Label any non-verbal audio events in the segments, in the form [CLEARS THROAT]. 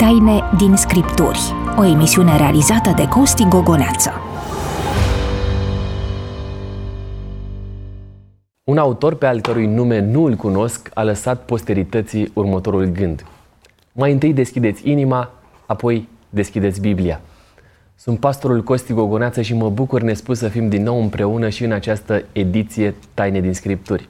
Taine din Scripturi, o emisiune realizată de Costi Gogoneață. Un autor pe al cărui nume nu îl cunosc a lăsat posterității următorul gând. Mai întâi deschideți inima, apoi deschideți Biblia. Sunt pastorul Costi Gogoneață și mă bucur nespus să fim din nou împreună și în această ediție Taine din Scripturi.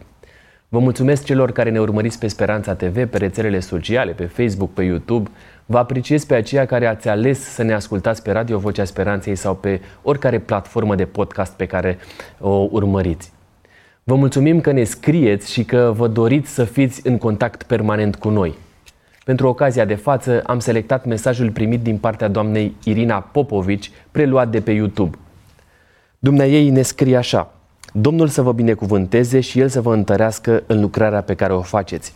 Vă mulțumesc celor care ne urmăriți pe Speranța TV, pe rețelele sociale, pe Facebook, pe YouTube. Vă apreciez pe aceia care ați ales să ne ascultați pe Radio Vocea Speranței sau pe oricare platformă de podcast pe care o urmăriți. Vă mulțumim că ne scrieți și că vă doriți să fiți în contact permanent cu noi. Pentru ocazia de față am selectat mesajul primit din partea doamnei Irina Popovici, preluat de pe YouTube. Dumnea ei ne scrie așa – Domnul să vă binecuvânteze și El să vă întărească în lucrarea pe care o faceți.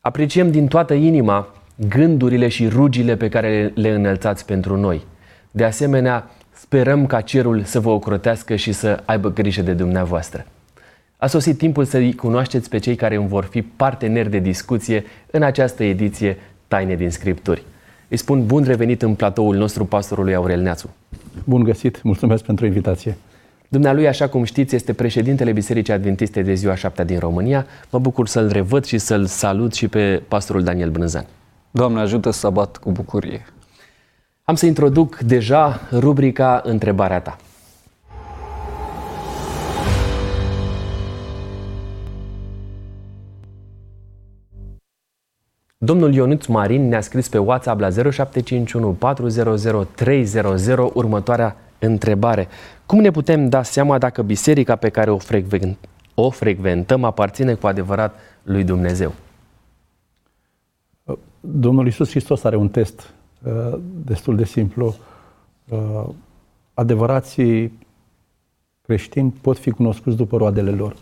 Apreciem din toată inima gândurile și rugile pe care le înălțați pentru noi. De asemenea, sperăm ca cerul să vă ocrotească și să aibă grijă de dumneavoastră. A sosit timpul să-i cunoașteți pe cei care îmi vor fi parteneri de discuție în această ediție Taine din Scripturi. Îi spun bun revenit în platoul nostru pastorului Aurel Neațu. Bun găsit, mulțumesc pentru invitație. Dumnealui, așa cum știți, este președintele Bisericii Adventiste de ziua 7 din România. Mă bucur să-l revăd și să-l salut și pe pastorul Daniel Brânzan. Doamne ajută să bat cu bucurie. Am să introduc deja rubrica Întrebarea ta. Domnul Ionuț Marin ne-a scris pe WhatsApp la 0751 400 300 următoarea întrebare. Cum ne putem da seama dacă biserica pe care o, frecvent, o frecventăm aparține cu adevărat lui Dumnezeu? Domnul Isus Hristos are un test uh, destul de simplu. Uh, adevărații creștini pot fi cunoscuți după roadele lor.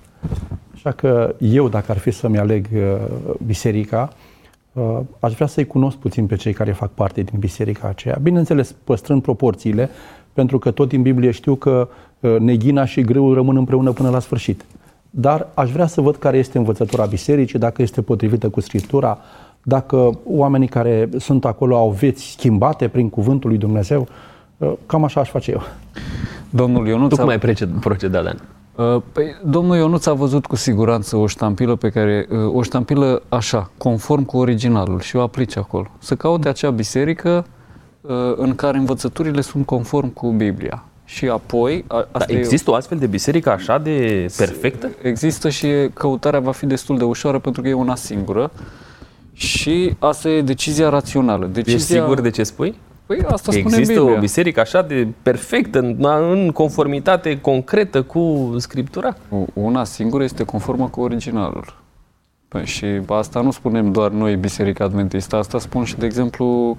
Așa că eu, dacă ar fi să-mi aleg uh, biserica, uh, aș vrea să-i cunosc puțin pe cei care fac parte din biserica aceea. Bineînțeles, păstrând proporțiile, pentru că tot din Biblie știu că uh, neghina și greul rămân împreună până la sfârșit. Dar aș vrea să văd care este învățătura bisericii, dacă este potrivită cu Scriptura, dacă oamenii care sunt acolo au vieți schimbate prin cuvântul lui Dumnezeu. Uh, cam așa aș face eu. Domnul Ionuț... Tu cum ai procedat, Dan? Uh, păi, domnul Ionuț a văzut cu siguranță o ștampilă pe care, o ștampilă așa, conform cu originalul și o aplice acolo. Să caute acea biserică Uh, în care învățăturile sunt conform cu Biblia. Și apoi... Asta da, există e, o astfel de biserică așa de perfectă? Există și căutarea va fi destul de ușoară pentru că e una singură. Și asta e decizia rațională. Decizia... Ești sigur de ce spui? Păi asta spune Există Biblia. o biserică așa de perfectă, în, în conformitate concretă cu Scriptura? Una singură este conformă cu originalul. Păi și asta nu spunem doar noi, Biserica Adventistă, asta spun și, de exemplu,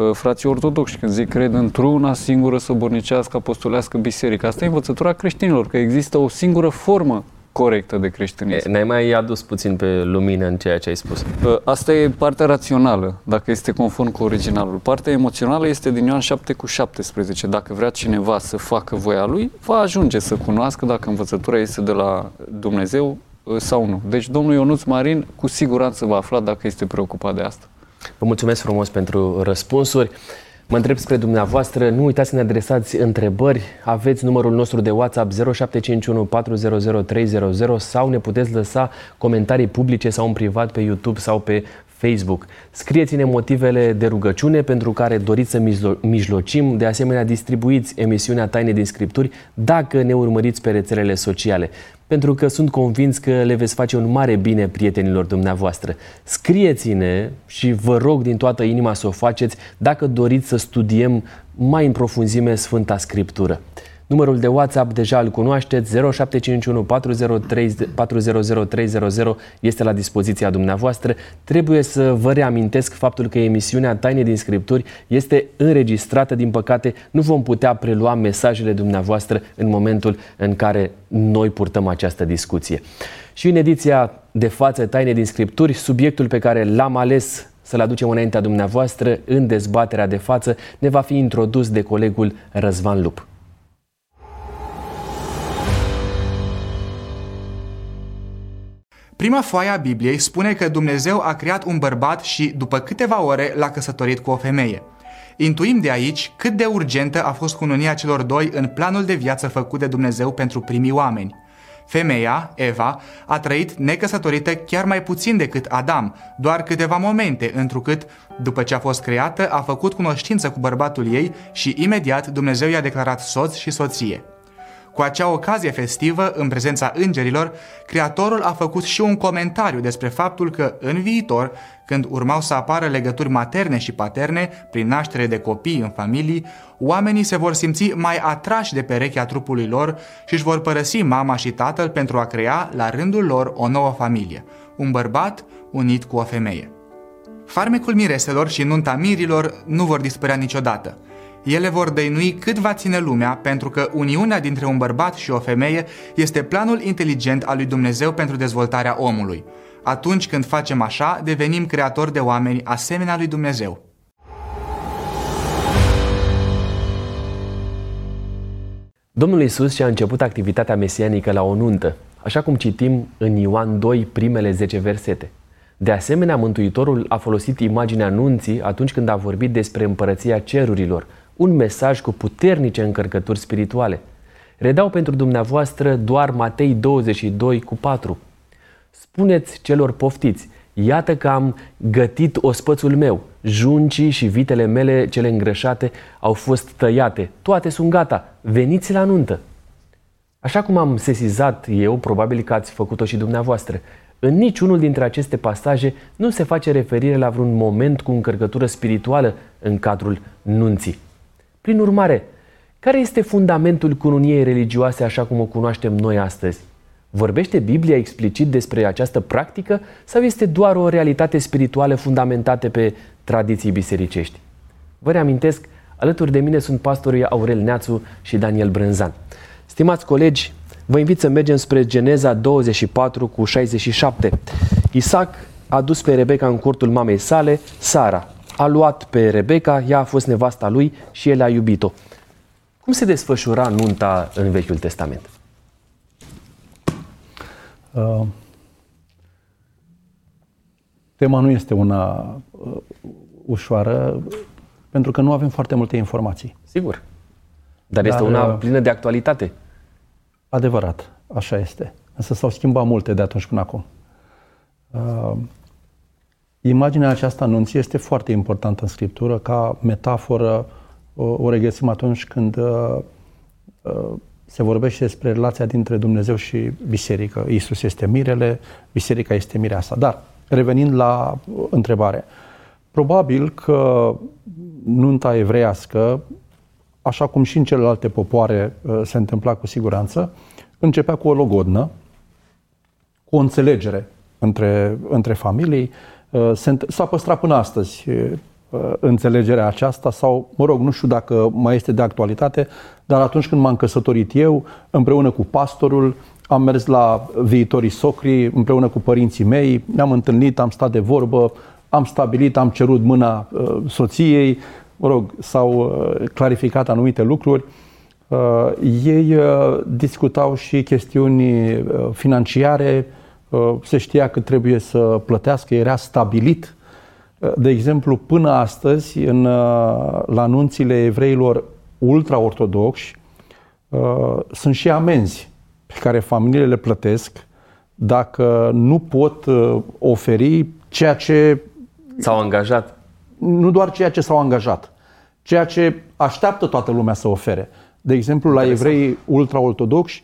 Uh, frații ortodoxi, când zic cred într-una singură săbornicească apostolească biserică. Asta e învățătura creștinilor, că există o singură formă corectă de creștinism. Ne-ai mai adus puțin pe lumină în ceea ce ai spus. Uh, asta e partea rațională, dacă este conform cu originalul. Partea emoțională este din Ioan 7 cu 17. Dacă vrea cineva să facă voia lui, va ajunge să cunoască dacă învățătura este de la Dumnezeu uh, sau nu. Deci domnul Ionuț Marin cu siguranță va afla dacă este preocupat de asta. Vă mulțumesc frumos pentru răspunsuri. Mă întreb spre dumneavoastră, nu uitați să ne adresați întrebări. Aveți numărul nostru de WhatsApp 0751 400 300 sau ne puteți lăsa comentarii publice sau în privat pe YouTube sau pe Facebook. Scrieți-ne motivele de rugăciune pentru care doriți să mijlocim. De asemenea, distribuiți emisiunea Taine din Scripturi dacă ne urmăriți pe rețelele sociale pentru că sunt convins că le veți face un mare bine prietenilor dumneavoastră. Scrieți-ne și vă rog din toată inima să o faceți dacă doriți să studiem mai în profunzime Sfânta Scriptură. Numărul de WhatsApp deja îl cunoașteți, 0751 400 300 este la dispoziția dumneavoastră. Trebuie să vă reamintesc faptul că emisiunea Taine din Scripturi este înregistrată, din păcate nu vom putea prelua mesajele dumneavoastră în momentul în care noi purtăm această discuție. Și în ediția de față Taine din Scripturi, subiectul pe care l-am ales să-l aducem înaintea dumneavoastră în dezbaterea de față ne va fi introdus de colegul Răzvan Lup. Prima foaie a Bibliei spune că Dumnezeu a creat un bărbat și, după câteva ore, l-a căsătorit cu o femeie. Intuim de aici cât de urgentă a fost cununia celor doi în planul de viață făcut de Dumnezeu pentru primii oameni. Femeia, Eva, a trăit necăsătorită chiar mai puțin decât Adam, doar câteva momente, întrucât, după ce a fost creată, a făcut cunoștință cu bărbatul ei și imediat Dumnezeu i-a declarat soț și soție. Cu acea ocazie festivă, în prezența îngerilor, Creatorul a făcut și un comentariu despre faptul că, în viitor, când urmau să apară legături materne și paterne prin naștere de copii în familii, oamenii se vor simți mai atrași de perechea trupului lor și își vor părăsi mama și tatăl pentru a crea, la rândul lor, o nouă familie, un bărbat unit cu o femeie. Farmecul mireselor și nunta mirilor nu vor dispărea niciodată – ele vor dăinui cât va ține lumea, pentru că uniunea dintre un bărbat și o femeie este planul inteligent al lui Dumnezeu pentru dezvoltarea omului. Atunci când facem așa, devenim creatori de oameni asemenea lui Dumnezeu. Domnul Isus și-a început activitatea mesianică la o nuntă, așa cum citim în Ioan 2 primele 10 versete. De asemenea, Mântuitorul a folosit imaginea nunții atunci când a vorbit despre împărăția cerurilor – un mesaj cu puternice încărcături spirituale. Redau pentru dumneavoastră doar Matei 22 cu 4. Spuneți celor poftiți, iată că am gătit ospățul meu, juncii și vitele mele cele îngrășate au fost tăiate, toate sunt gata, veniți la nuntă. Așa cum am sesizat eu, probabil că ați făcut-o și dumneavoastră, în niciunul dintre aceste pasaje nu se face referire la vreun moment cu încărcătură spirituală în cadrul nunții. Prin urmare, care este fundamentul cununiei religioase așa cum o cunoaștem noi astăzi? Vorbește Biblia explicit despre această practică sau este doar o realitate spirituală fundamentată pe tradiții bisericești? Vă reamintesc, alături de mine sunt pastorii Aurel Neațu și Daniel Brânzan. Stimați colegi, vă invit să mergem spre Geneza 24 cu 67. Isaac a dus pe Rebecca în cortul mamei sale, Sara, a luat pe Rebecca, ea a fost nevasta lui și el a iubit-o. Cum se desfășura nunta în Vechiul Testament? Uh, tema nu este una uh, ușoară, pentru că nu avem foarte multe informații. Sigur. Dar, Dar este una uh, plină de actualitate. Adevărat, așa este. Însă s-au schimbat multe de atunci până acum. Uh, Imaginea aceasta anunții este foarte importantă în Scriptură, ca metaforă o, o regăsim atunci când uh, uh, se vorbește despre relația dintre Dumnezeu și biserică. Isus este mirele, biserica este mireasa. Dar, revenind la întrebare, probabil că nunta evreiască, așa cum și în celelalte popoare uh, se întâmpla cu siguranță, începea cu o logodnă, cu o înțelegere între, între familii, Uh, s-a păstrat până astăzi uh, înțelegerea aceasta sau, mă rog, nu știu dacă mai este de actualitate, dar atunci când m-am căsătorit eu, împreună cu pastorul, am mers la viitorii socri, împreună cu părinții mei, ne-am întâlnit, am stat de vorbă, am stabilit, am cerut mâna uh, soției, mă rog, s-au clarificat anumite lucruri. Ei discutau și chestiuni financiare, Uh, se știa că trebuie să plătească, era stabilit. Uh, de exemplu, până astăzi, în, uh, la anunțile evreilor ultra-ortodoxi, sunt și amenzi pe care familiile le plătesc dacă nu pot oferi ceea ce... S-au angajat. Nu doar ceea ce s-au angajat, ceea ce așteaptă toată lumea să ofere. De exemplu, la evrei ultra-ortodoxi,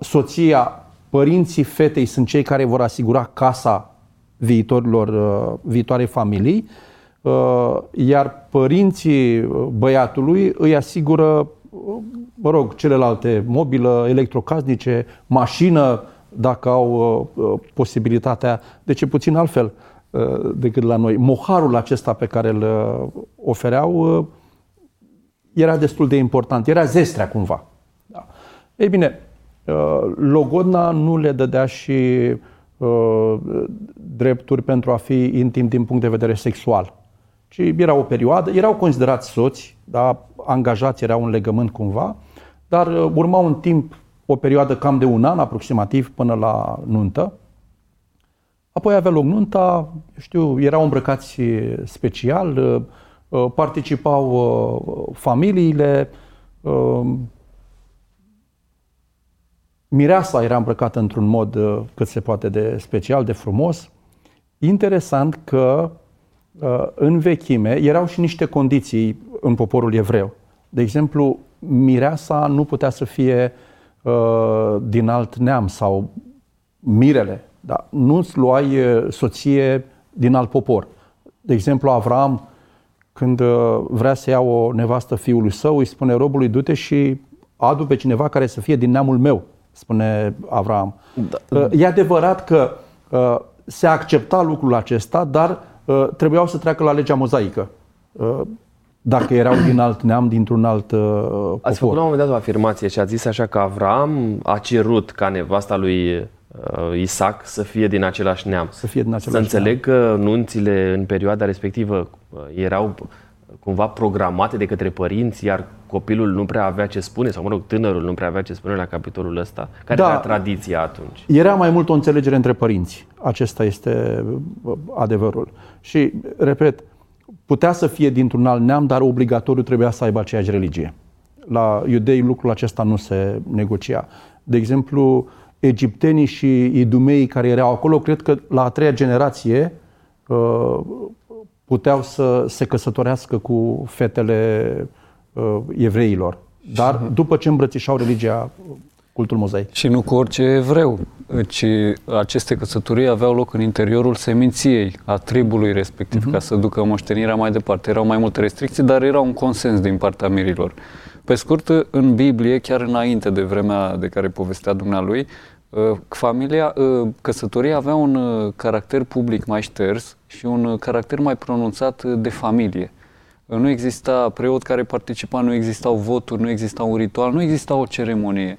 soția părinții fetei sunt cei care vor asigura casa viitorilor, uh, viitoare familii, uh, iar părinții băiatului îi asigură, mă rog, celelalte, mobilă, electrocasnice, mașină, dacă au uh, posibilitatea, de ce puțin altfel decât la noi. Moharul acesta pe care îl ofereau era destul de important, era zestrea cumva. Da. Ei bine, Uh, Logodna nu le dădea și uh, drepturi pentru a fi intim din punct de vedere sexual. Ci era o perioadă, erau considerați soți, da, angajați, era un legământ cumva, dar uh, urma un timp, o perioadă cam de un an aproximativ până la nuntă. Apoi avea loc nunta, știu, erau îmbrăcați special, uh, participau uh, familiile, uh, mireasa era îmbrăcată într-un mod cât se poate de special, de frumos. Interesant că în vechime erau și niște condiții în poporul evreu. De exemplu, mireasa nu putea să fie din alt neam sau mirele da? Nu-ți luai soție din alt popor. De exemplu, Avram, când vrea să ia o nevastă fiului său, îi spune robului, du-te și adu pe cineva care să fie din neamul meu, spune Avram. Da. E adevărat că se accepta lucrul acesta, dar trebuiau să treacă la legea mozaică dacă erau din alt neam, dintr-un alt uh, popor. Ați făcut la un moment dat o afirmație și ați zis așa că Avram a cerut ca nevasta lui uh, Isaac să fie din același neam. Să fie din același Să înțeleg neam. că nunțile în perioada respectivă uh, erau cumva programate de către părinți, iar copilul nu prea avea ce spune, sau mă rog, tânărul nu prea avea ce spune la capitolul ăsta. Care da, era tradiția atunci? Era mai mult o înțelegere între părinți. Acesta este uh, adevărul. Și, repet, putea să fie dintr-un alt neam, dar obligatoriu trebuia să aibă aceeași religie. La iudei lucrul acesta nu se negocia. De exemplu, egiptenii și idumeii care erau acolo, cred că la a treia generație uh, puteau să se căsătorească cu fetele uh, evreilor. Dar după ce îmbrățișau religia cultul mozaic. Și nu cu orice evreu, ci aceste căsătorii aveau loc în interiorul seminției a tribului respectiv, uh-huh. ca să ducă moștenirea mai departe. Erau mai multe restricții, dar era un consens din partea mirilor. Pe scurt, în Biblie, chiar înainte de vremea de care povestea dumnealui, Uh, familia, uh, căsătoria avea un uh, caracter public mai șters și un caracter mai pronunțat de familie. Nu exista preot care participa, nu existau voturi, nu exista un ritual, nu exista o ceremonie.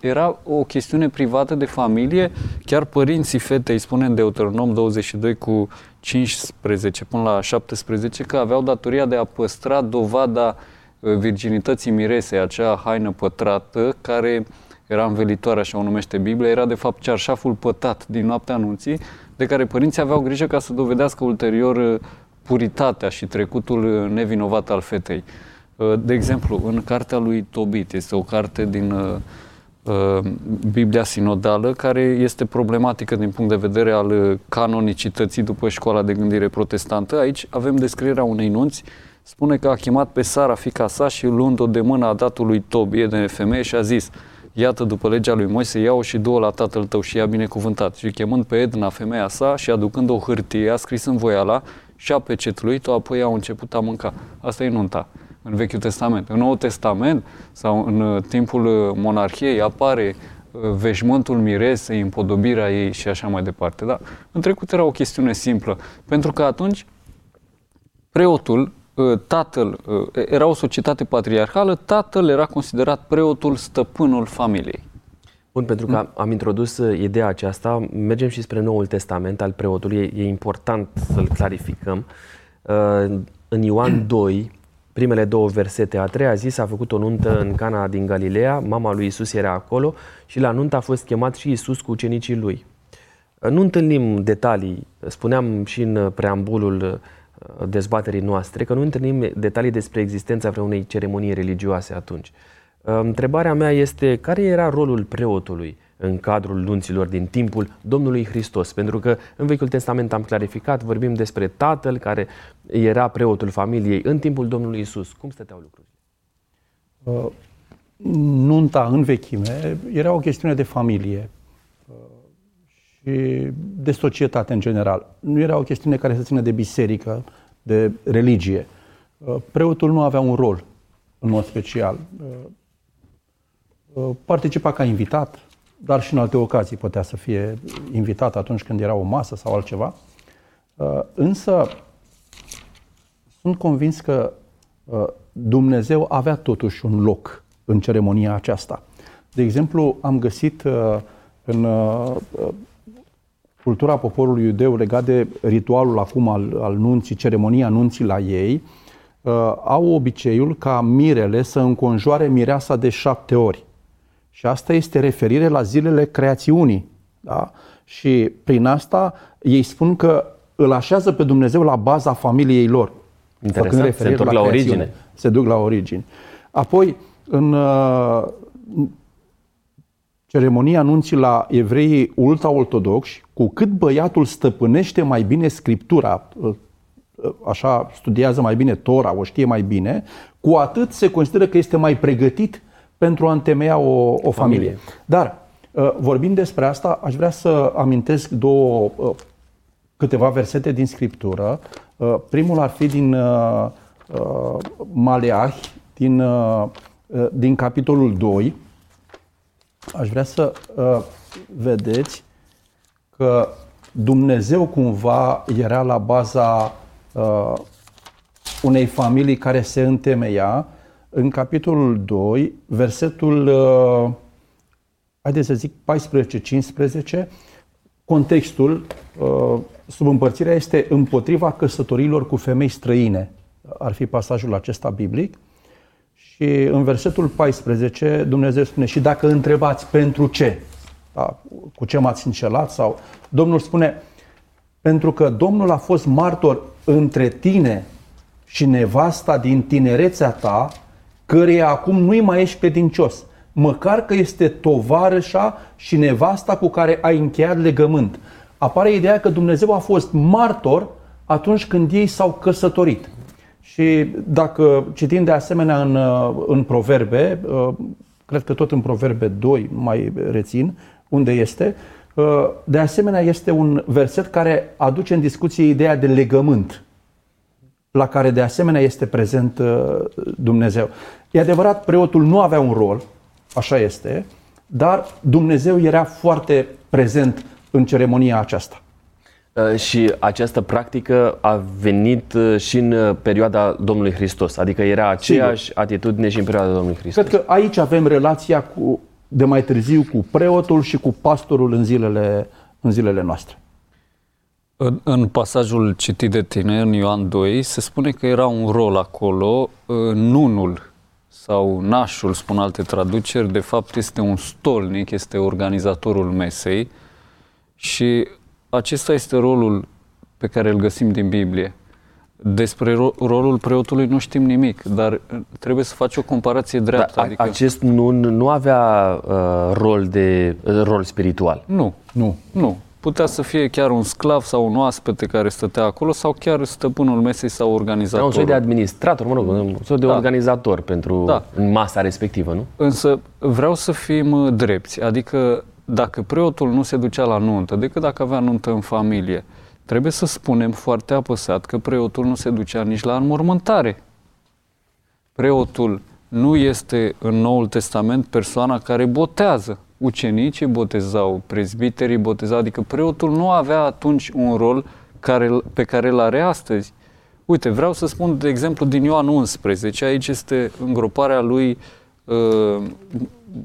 Era o chestiune privată de familie, chiar părinții fetei, spune în Deuteronom 22 cu 15 până la 17, că aveau datoria de a păstra dovada virginității miresei, acea haină pătrată care uh, era învelitoare, așa o numește Biblia, era de fapt cearșaful pătat din noaptea anunții, de care părinții aveau grijă ca să dovedească ulterior uh, puritatea și trecutul uh, nevinovat al fetei. Uh, de exemplu, în cartea lui Tobit, este o carte din Biblia sinodală, care este problematică din punct de vedere al canonicității după școala de gândire protestantă. Aici avem descrierea unei nunți, spune că a chemat pe Sara, fica sa, și luând-o de mână a dat lui Tobie de femeie și a zis, iată, după legea lui Moise, iau și două la tatăl tău și i-a binecuvântat. Și chemând pe Edna, femeia sa, și aducând o hârtie, a scris în voiala și a pecetluit-o, apoi au început a mânca. Asta e nunta în Vechiul Testament. În Noul Testament sau în uh, timpul uh, monarhiei apare uh, veșmântul miresei, împodobirea ei și așa mai departe. Da? În trecut era o chestiune simplă, pentru că atunci preotul Uh, tatăl, uh, era o societate patriarhală, tatăl era considerat preotul, stăpânul familiei. Bun, pentru că am, am introdus uh, ideea aceasta, mergem și spre Noul Testament al preotului, e, e important să-l clarificăm. În Ioan [CLEARS THROAT] 2, primele două versete, a treia zi s-a făcut o nuntă în Cana din Galileea, mama lui Isus era acolo și la nuntă a fost chemat și Isus cu ucenicii lui. Nu întâlnim detalii, spuneam și în preambulul dezbaterii noastre, că nu întâlnim detalii despre existența vreunei ceremonii religioase atunci. Întrebarea mea este care era rolul preotului în cadrul nunților din timpul Domnului Hristos? Pentru că în Vechiul Testament am clarificat, vorbim despre tatăl care era preotul familiei în timpul Domnului Isus. Cum stăteau lucrurile? Uh, nunta în vechime era o chestiune de familie și de societate în general. Nu era o chestiune care să țină de biserică, de religie. Uh, preotul nu avea un rol în mod special. Uh, uh, participa ca invitat, dar și în alte ocazii putea să fie invitat atunci când era o masă sau altceva. Însă sunt convins că Dumnezeu avea totuși un loc în ceremonia aceasta. De exemplu, am găsit în cultura poporului iudeu legat de ritualul acum al, al nunții, ceremonia nunții la ei, uh, au obiceiul ca mirele să înconjoare mireasa de șapte ori. Și asta este referire la zilele creațiunii. Da? Și prin asta ei spun că îl așează pe Dumnezeu la baza familiei lor. Interesant, făcând se referire întorc la creațiune. origine. Se duc la origini. Apoi, în uh, ceremonia anunții la evreii ultra-ortodoxi, cu cât băiatul stăpânește mai bine Scriptura, uh, uh, așa studiază mai bine Tora, o știe mai bine, cu atât se consideră că este mai pregătit pentru a întemeia o, o familie. Familie. Dar, uh, vorbind despre asta, aș vrea să amintesc două, uh, câteva versete din Scriptură. Uh, Primul ar fi din uh, uh, Maleahi, din, uh, uh, din capitolul 2. Aș vrea să uh, vedeți că Dumnezeu cumva era la baza uh, unei familii care se întemeia în capitolul 2, versetul, uh, haideți să zic, 14-15, contextul uh, sub împărțirea este împotriva căsătorilor cu femei străine. Ar fi pasajul acesta biblic. Și în versetul 14 Dumnezeu spune, și dacă întrebați pentru ce, da, cu ce m-ați înșelat sau... Domnul spune, pentru că Domnul a fost martor între tine și nevasta din tinerețea ta, căreia acum nu-i mai ești credincios, măcar că este tovarășa și nevasta cu care ai încheiat legământ. Apare ideea că Dumnezeu a fost martor atunci când ei s-au căsătorit. Și dacă citim de asemenea în, uh, în Proverbe, uh, cred că tot în Proverbe 2 mai rețin, unde este, uh, de asemenea este un verset care aduce în discuție ideea de legământ, la care de asemenea este prezent Dumnezeu. E adevărat, preotul nu avea un rol, așa este, dar Dumnezeu era foarte prezent în ceremonia aceasta. Uh, Și această practică a venit uh, și în uh, perioada Domnului Hristos, adică era aceeași atitudine și în perioada Domnului Hristos. Cred că aici avem relația cu, de mai târziu cu preotul și cu pastorul în zilele, în zilele noastre. În, în pasajul citit de tine, în Ioan 2, se spune că era un rol acolo, uh, nunul sau nașul, spun alte traduceri, de fapt este un stolnic, este organizatorul mesei și acesta este rolul pe care îl găsim din Biblie. Despre ro- rolul preotului nu știm nimic, dar uh, trebuie să faci o comparație dreaptă. Dar adică... Acest nun nu avea uh, rol de uh, rol spiritual. Nu, Nu. nu. Putea să fie chiar un sclav sau un oaspete care stătea acolo sau chiar stăpânul mesei sau Era organizatorul. un soi de administrator, mă rog, un soi de Da. organizator pentru Da. masa respectivă, nu? Însă vreau să fim uh, drepți, adică dacă preotul nu se ducea la nuntă, decât dacă avea nuntă în familie, trebuie să spunem foarte apăsat că preotul nu se ducea nici la înmormântare. Preotul nu este în Noul Testament persoana care botează. Ucenicii botezau, prezbiterii botezau, adică preotul nu avea atunci un rol care, pe care îl are astăzi. Uite, vreau să spun, de exemplu, din Ioan 11, aici este îngroparea lui, uh,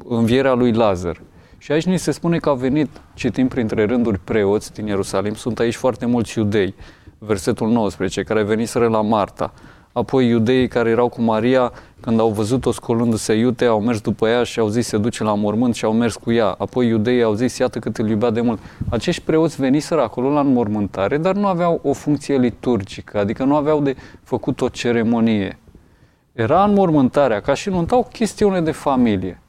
învierea lui Lazar. Și aici ni se spune că a venit, citim printre rânduri preoți din Ierusalim, sunt aici foarte mulți iudei, versetul 19, care veniseră la Marta. Apoi iudeii care erau cu Maria, când au văzut-o scolându-se iute, au mers după ea și au zis se duce la mormânt și au mers cu ea. Apoi iudeii au zis iată cât îl iubea de mult. Acești preoți veniseră acolo la înmormântare, dar nu aveau o funcție liturgică, adică nu aveau de făcut o ceremonie. Era înmormântarea, ca și nunta, o chestiune de familie,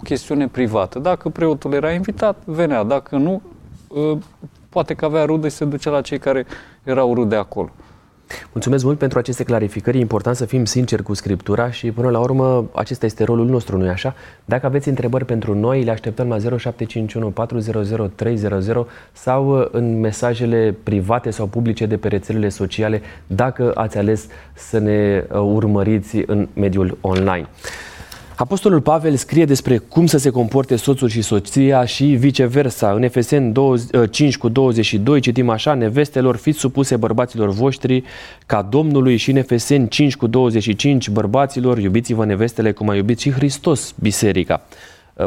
o chestiune privată. Dacă preotul era invitat, venea. Dacă nu, ă, poate că avea rude și se ducea la cei care erau rude acolo. Mulțumesc mult pentru aceste clarificări. E important să fim sinceri cu Scriptura și până la urmă acesta este rolul nostru, nu-i așa? Dacă aveți întrebări pentru noi, le așteptăm la 0751 400 300 sau uh, în mesajele private sau publice de pe rețelele sociale dacă ați ales să ne uh, urmăriți în mediul online. Apostolul Pavel scrie despre cum să se comporte soțul și soția și viceversa. În Efeseni 5 cu 22 citim așa, nevestelor fiți supuse bărbaților voștri ca Domnului și în Efeseni 5 cu 25 bărbaților iubiți-vă nevestele cum a iubit și Hristos biserica.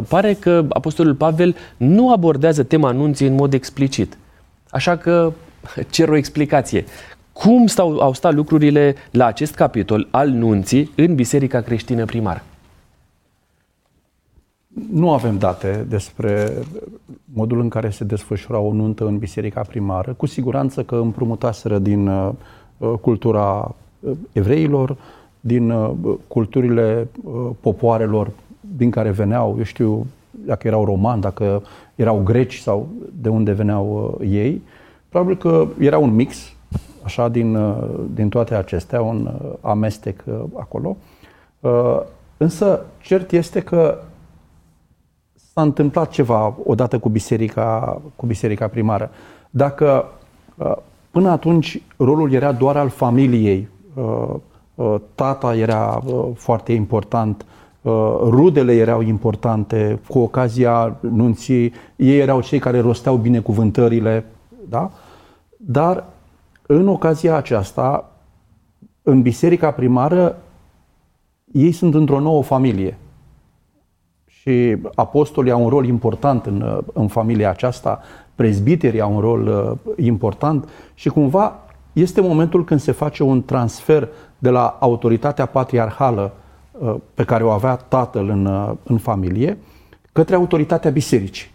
Pare că Apostolul Pavel nu abordează tema anunții în mod explicit. Așa că [LAUGHS] cer o explicație. Cum stau, au stat lucrurile la acest capitol al nunții în Biserica Creștină Primară? Nu avem date despre modul în care se desfășura o nuntă în biserica primară. Cu siguranță că împrumutaseră din uh, cultura uh, evreilor, din uh, culturile uh, popoarelor din care veneau, eu știu dacă erau romani, dacă erau greci sau de unde veneau uh, ei. Probabil că era un mix, așa, din, uh, din toate acestea, un uh, amestec uh, acolo. Uh, însă, cert este că s-a întâmplat ceva odată cu biserica, cu biserica primară. Dacă uh, până atunci rolul era doar al familiei, uh, uh, tata era foarte important, rudele erau importante, cu ocazia nunții, ei erau cei care rosteau binecuvântările, da? Dar în ocazia aceasta, în biserica primară, ei sunt într-o nouă familie și apostolii au un rol important în, în familia aceasta, prezbiterii au un rol uh, important și cumva este momentul când se face un transfer de la autoritatea patriarhală uh, pe care o avea tatăl în, uh, în familie către autoritatea bisericii.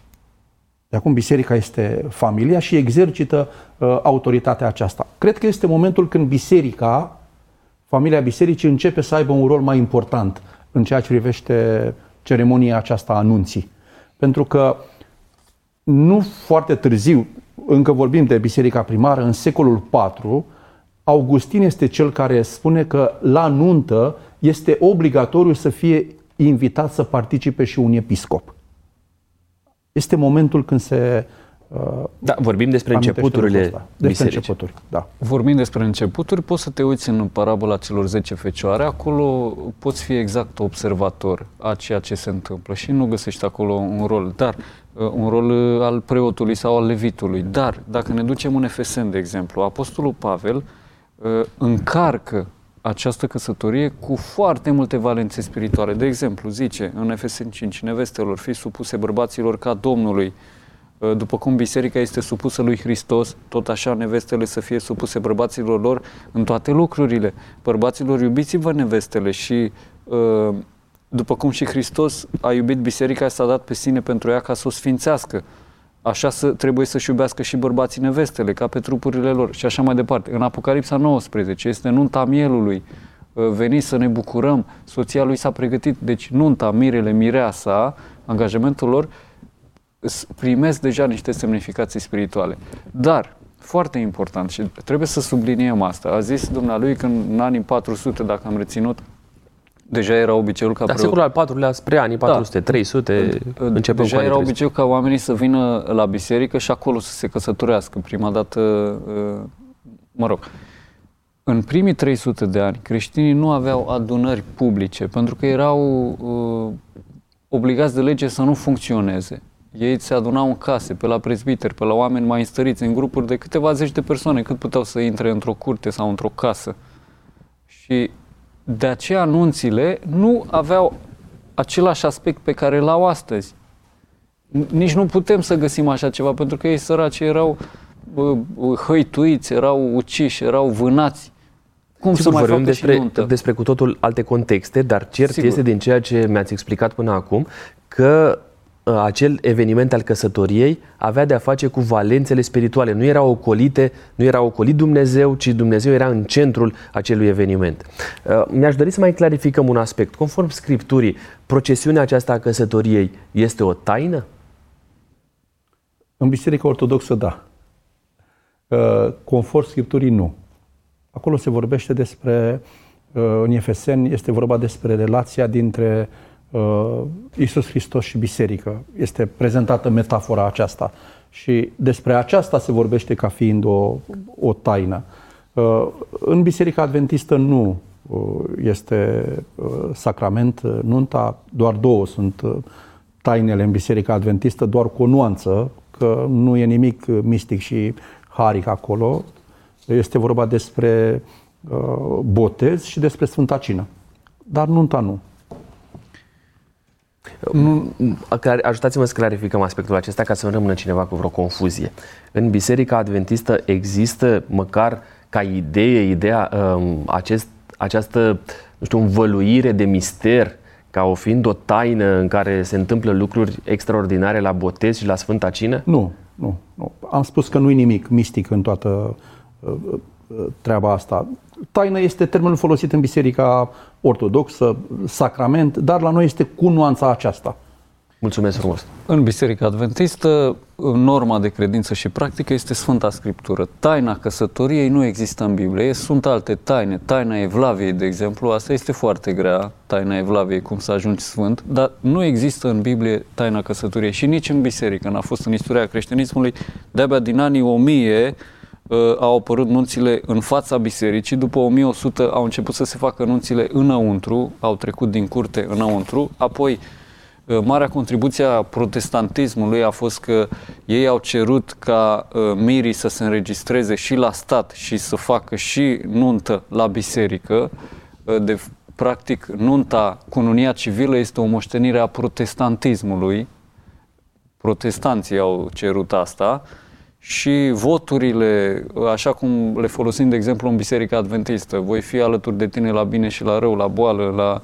De acum biserica este familia și exercită uh, autoritatea aceasta. Cred că este momentul când biserica, familia bisericii începe să aibă un rol mai important în ceea ce privește ceremonia aceasta anunții. Pentru că nu foarte târziu, încă vorbim de biserica primară, în secolul IV, Augustin este cel care spune că la nuntă este obligatoriu să fie invitat să participe și un episcop. Este momentul când se Uh, da, vorbim despre începuturile despre bisericii. începuturi, da. Vorbim despre începuturi, poți să te uiți în parabola celor 10 fecioare, acolo poți fi exact observator a ceea ce se întâmplă și nu găsești acolo un rol, dar uh, un rol uh, al preotului sau al levitului. Dar, dacă ne ducem în Efesen, de exemplu, Apostolul Pavel încarcă această căsătorie cu foarte multe valențe spirituale. De exemplu, zice în Efesen 5, nevestelor, fi supuse bărbaților ca Domnului, Uh, după cum biserica este supusă lui Hristos, tot așa nevestele să fie supuse bărbaților lor în toate lucrurile. Bărbaților, iubiți-vă nevestele și uh, după cum și Hristos a iubit biserica, s-a dat pe sine pentru ea ca să o sfințească. Așa să, trebuie să-și iubească și bărbații nevestele, ca pe trupurile lor și așa mai departe. În Apocalipsa 19 este nunta mielului, uh, veniți să ne bucurăm, soția lui s-a pregătit, deci nunta, mirele, mireasa, angajamentul lor, primesc deja niște semnificații spirituale. Dar, foarte important și trebuie să subliniem asta, a zis dumnealui că în anii 400, dacă am reținut, deja era obiceiul ca... Da, secolul al patrulea spre anii 400, da. 300, începem Deja era obiceiul ca oamenii să vină la biserică și acolo să se căsătorească. Prima dată, uh, mă rog, în primii 300 de ani, creștinii nu aveau adunări publice, pentru că erau uh, obligați de lege să nu funcționeze. Ei se adunau în case, pe la prezbiteri, pe la oameni mai înstăriți, în grupuri de câteva zeci de persoane, cât puteau să intre într-o curte sau într-o casă. Și de aceea anunțile nu aveau același aspect pe care îl au astăzi. Nici nu putem să găsim așa ceva, pentru că ei săraci erau hăituiți, erau uciși, erau vânați. Cum Sigur, să mai facă despre, și nuntă? despre cu totul alte contexte, dar cert Sigur. este din ceea ce mi-ați explicat până acum că Uh, acel eveniment al căsătoriei avea de a face cu valențele spirituale. Nu era ocolite, nu era ocolit Dumnezeu, ci Dumnezeu era în centrul acelui eveniment. Uh, mi-aș dori să mai clarificăm un aspect. Conform Scripturii, procesiunea aceasta a căsătoriei este o taină? În Biserica Ortodoxă, da. Uh, conform Scripturii, nu. Acolo se vorbește despre, în Efeseni, este vorba despre relația dintre uh, Isus Hristos și biserică. Este prezentată metafora aceasta și despre aceasta se vorbește ca fiind o, o taină. Uh, în Biserica Adventistă nu uh, este uh, sacrament uh, nunta, doar două sunt uh, tainele în Biserica Adventistă, doar cu o nuanță, că nu e nimic mistic și haric acolo. Este vorba despre uh, botez și despre Sfânta Cină. Dar nunta nu. Nu, ajutați-mă să clarificăm aspectul acesta ca să nu rămână cineva cu vreo confuzie. În Biserica Adventistă există măcar ca idee, ideea, um, acest, această, nu știu, învăluire de mister ca o fiind o taină în care se întâmplă lucruri extraordinare la botez și la Sfânta Cină? Nu, nu, nu. Am spus că nu e nimic mistic în toată uh, uh, treaba asta. Taină este termenul folosit în Biserica Ortodoxă, sacrament, dar la noi este cu nuanța aceasta. Mulțumesc frumos! În Biserica Adventistă, norma de credință și practică este Sfânta Scriptură. Taina căsătoriei nu există în Biblie, sunt alte taine. Taina Evlaviei, de exemplu, asta este foarte grea, taina Evlaviei, cum să ajungi sfânt, dar nu există în Biblie taina căsătoriei și nici în biserică. N-a fost în istoria creștinismului, de-abia din anii 1000 uh, au apărut nunțile în fața bisericii, după 1100 au început să se facă nunțile înăuntru, au trecut din curte înăuntru, apoi Uh, marea contribuție a protestantismului a fost că ei au cerut ca uh, mirii să se înregistreze și la stat și să facă și nuntă la biserică. Uh, de, practic, nunta, cununia civilă este o moștenire a protestantismului. Protestanții au cerut asta și voturile, așa cum le folosim, de exemplu, în Biserica Adventistă, voi fi alături de tine la bine și la rău, la boală, la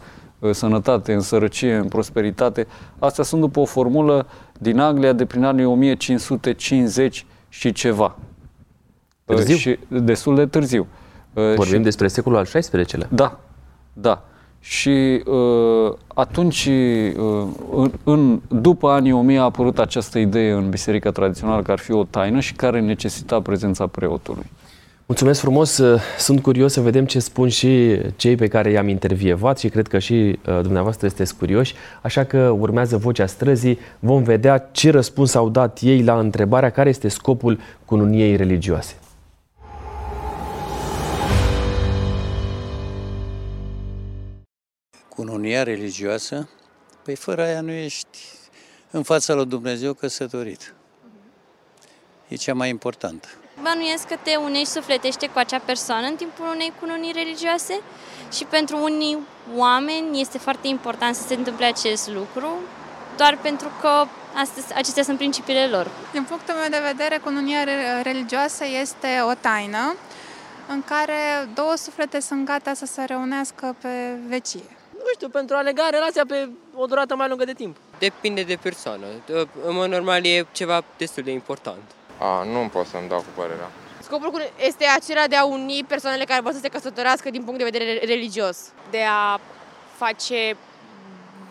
sănătate, în sărăcie, în prosperitate. Astea sunt după o formulă din Anglia de prin anii 1550 și ceva. Târziu? Și destul de târziu. Vorbim și, despre secolul al XVI-lea. Da, da. Și uh, atunci, uh, în, în, după anii 1000, a apărut această idee în biserica tradițională că ar fi o taină și care necesita prezența preotului. Mulțumesc frumos! Sunt curios să vedem ce spun și cei pe care i-am intervievat și cred că și uh, dumneavoastră sunteți curioși, așa că urmează vocea străzii, vom vedea ce răspuns au dat ei la întrebarea care este scopul cununiei religioase. Cununia religioasă? Păi fără aia nu ești în fața lui Dumnezeu căsătorit. E cea mai importantă. Bănuiesc că te unești sufletește cu acea persoană în timpul unei cununii religioase și pentru unii oameni este foarte important să se întâmple acest lucru, doar pentru că astea, acestea sunt principiile lor. Din punctul meu de vedere, cununia religioasă este o taină în care două suflete sunt gata să se reunească pe vecie. Nu știu, pentru a lega relația pe o durată mai lungă de timp. Depinde de persoană. În mod normal e ceva destul de important. A, nu pot să-mi dau cu părerea. Scopul este acela de a uni persoanele care vor să se căsătorească din punct de vedere religios. De a face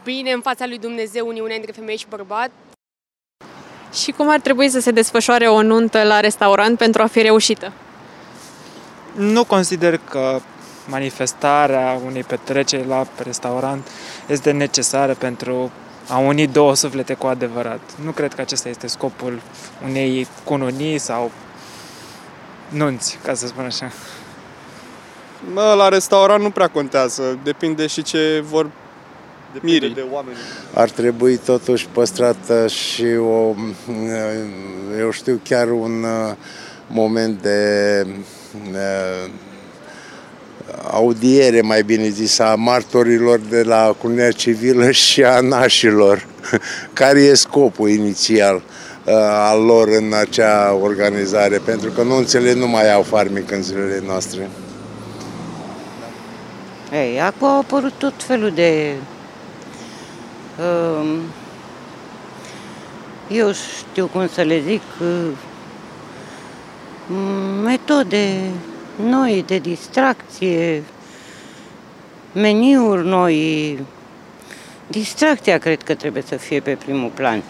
bine în fața lui Dumnezeu uniunea între femeie și bărbat. Și cum ar trebui să se desfășoare o nuntă la restaurant pentru a fi reușită? Nu consider că manifestarea unei petreceri la restaurant este necesară pentru a uni două suflete cu adevărat. Nu cred că acesta este scopul unei cununii sau nunți, ca să spun așa. Mă, la restaurant nu prea contează, depinde și ce vor depinde mirii. de oameni. Ar trebui totuși păstrată și o, eu știu, chiar un uh, moment de uh, audiere, mai bine zis, a martorilor de la Cunia Civilă [LAUGHS] și a nașilor. [LAUGHS] Care e scopul inițial uh, al lor în acea organizare? Pentru că nunțele nu mai au farmic în zilele noastre. Ei, acum au apărut tot felul de... Uh, eu știu cum să le zic, uh, metode noi de distracție, meniuri noi. Distracția cred că trebuie să fie pe primul plan.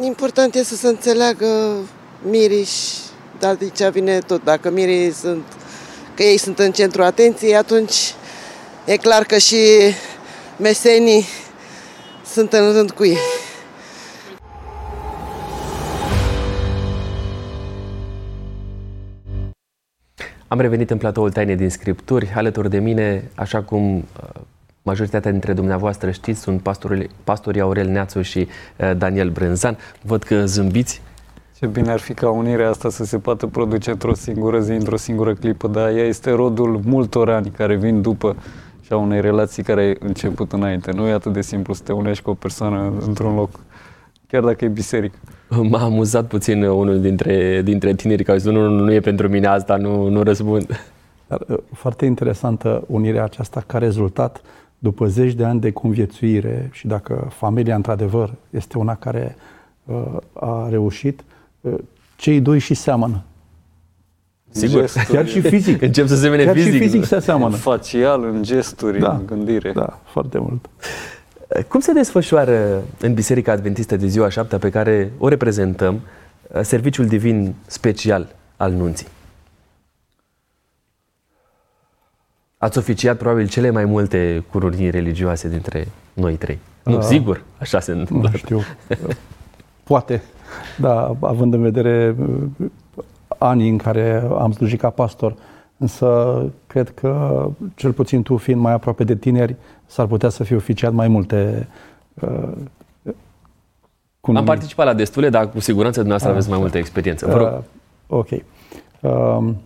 Important este să se înțeleagă mirii dar de ce vine tot. Dacă mirii sunt, că ei sunt în centru atenției, atunci e clar că și mesenii sunt în rând cu ei. Am revenit în platoul Taine din Scripturi. Alături de mine, așa cum uh, majoritatea dintre dumneavoastră știți, sunt pastorii, pastorii Aurel Neațu și uh, Daniel Brânzan. Văd că zâmbiți. Ce bine ar fi ca unirea asta să se poată produce într-o singură zi, într-o singură clipă, dar ea este rodul multor ani care vin după și a unei relații care ai început înainte. Nu e atât de simplu să te unești cu o persoană într-un loc, chiar dacă e biserică. [LAUGHS] M-a amuzat puțin unul dintre, dintre tineri care zis, nu, nu, nu e pentru mine asta, nu, nu răspund. [LAUGHS] Dar, uh, foarte interesantă unirea aceasta ca rezultat după zeci de ani de conviețuire și dacă familia într-adevăr este una care uh, a reușit, uh, cei doi și seamănă. Sigur. Gesturi. Chiar și fizic. [LAUGHS] Încep să semene Chiar fizic. și fizic se seamănă. Facial, în gesturi, Da. în gândire. Da, foarte mult. Cum se desfășoară în Biserica Adventistă de ziua șaptea pe care o reprezentăm serviciul divin special al nunții? Ați oficiat probabil cele mai multe curunii religioase dintre noi trei. Nu, Ah. sigur, așa se întâmplă. Nu știu. [LAUGHS] Poate. Da, având în vedere uh, anii în care am slujit ca pastor, însă cred că, cel puțin tu fiind mai aproape de tineri, s-ar putea să fie oficiat mai multe uh, Am cununii. participat la destule, dar cu siguranță dumneavoastră Ah, aveți mai așa. multă experiență. Vă rog. Uh, ok. Um,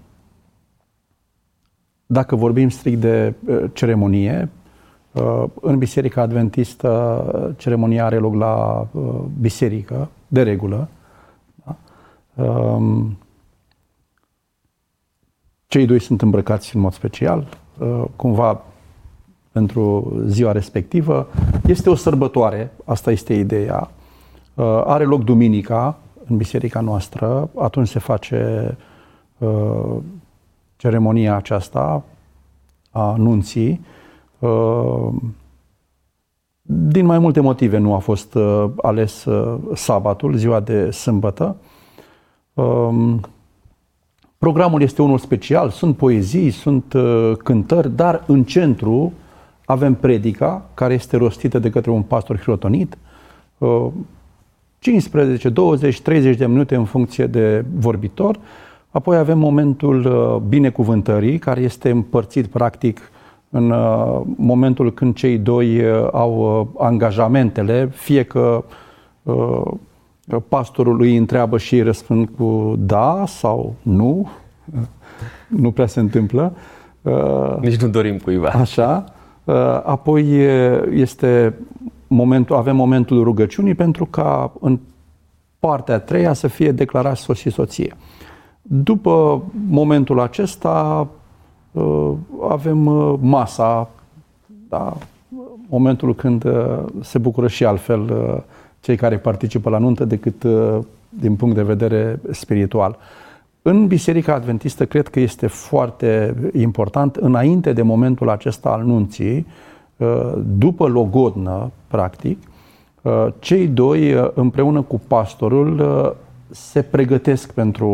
dacă vorbim strict de uh, ceremonie, uh, în Biserica Adventistă uh, ceremonia are loc la uh, biserică, de regulă. Da? Um, cei doi sunt îmbrăcați în mod special, uh, cumva pentru ziua respectivă. Este o sărbătoare, asta este ideea. Uh, Are loc duminica în biserica noastră, atunci se face uh, ceremonia aceasta a nunții. Uh, din mai multe motive nu a fost uh, ales uh, sabatul, ziua de sâmbătă. Um, Programul este unul special, sunt poezii, sunt uh, cântări, dar în centru avem predica, care este rostită de către un pastor hirotonit, uh, 15, 20, 30 de minute în funcție de vorbitor. Apoi avem momentul uh, binecuvântării, care este împărțit practic în uh, momentul când cei doi uh, au uh, angajamentele, fie că uh, pastorul îi întreabă și ei răspund cu da sau nu. Nu prea se întâmplă. Uh, Nici nu dorim cuiva. Așa. Uh, Apoi e- este momentul, avem momentul rugăciunii pentru ca în partea a treia să fie declarat soț și soție. După momentul acesta uh, avem uh, masa, da, momentul când uh, se bucură și altfel uh, cei care participă la nuntă decât uh, din punct de vedere spiritual. În Biserica Adventistă cred că este foarte important, înainte de momentul acesta al nunții, uh, după logodnă, practic, uh, cei doi uh, împreună cu pastorul uh, se pregătesc pentru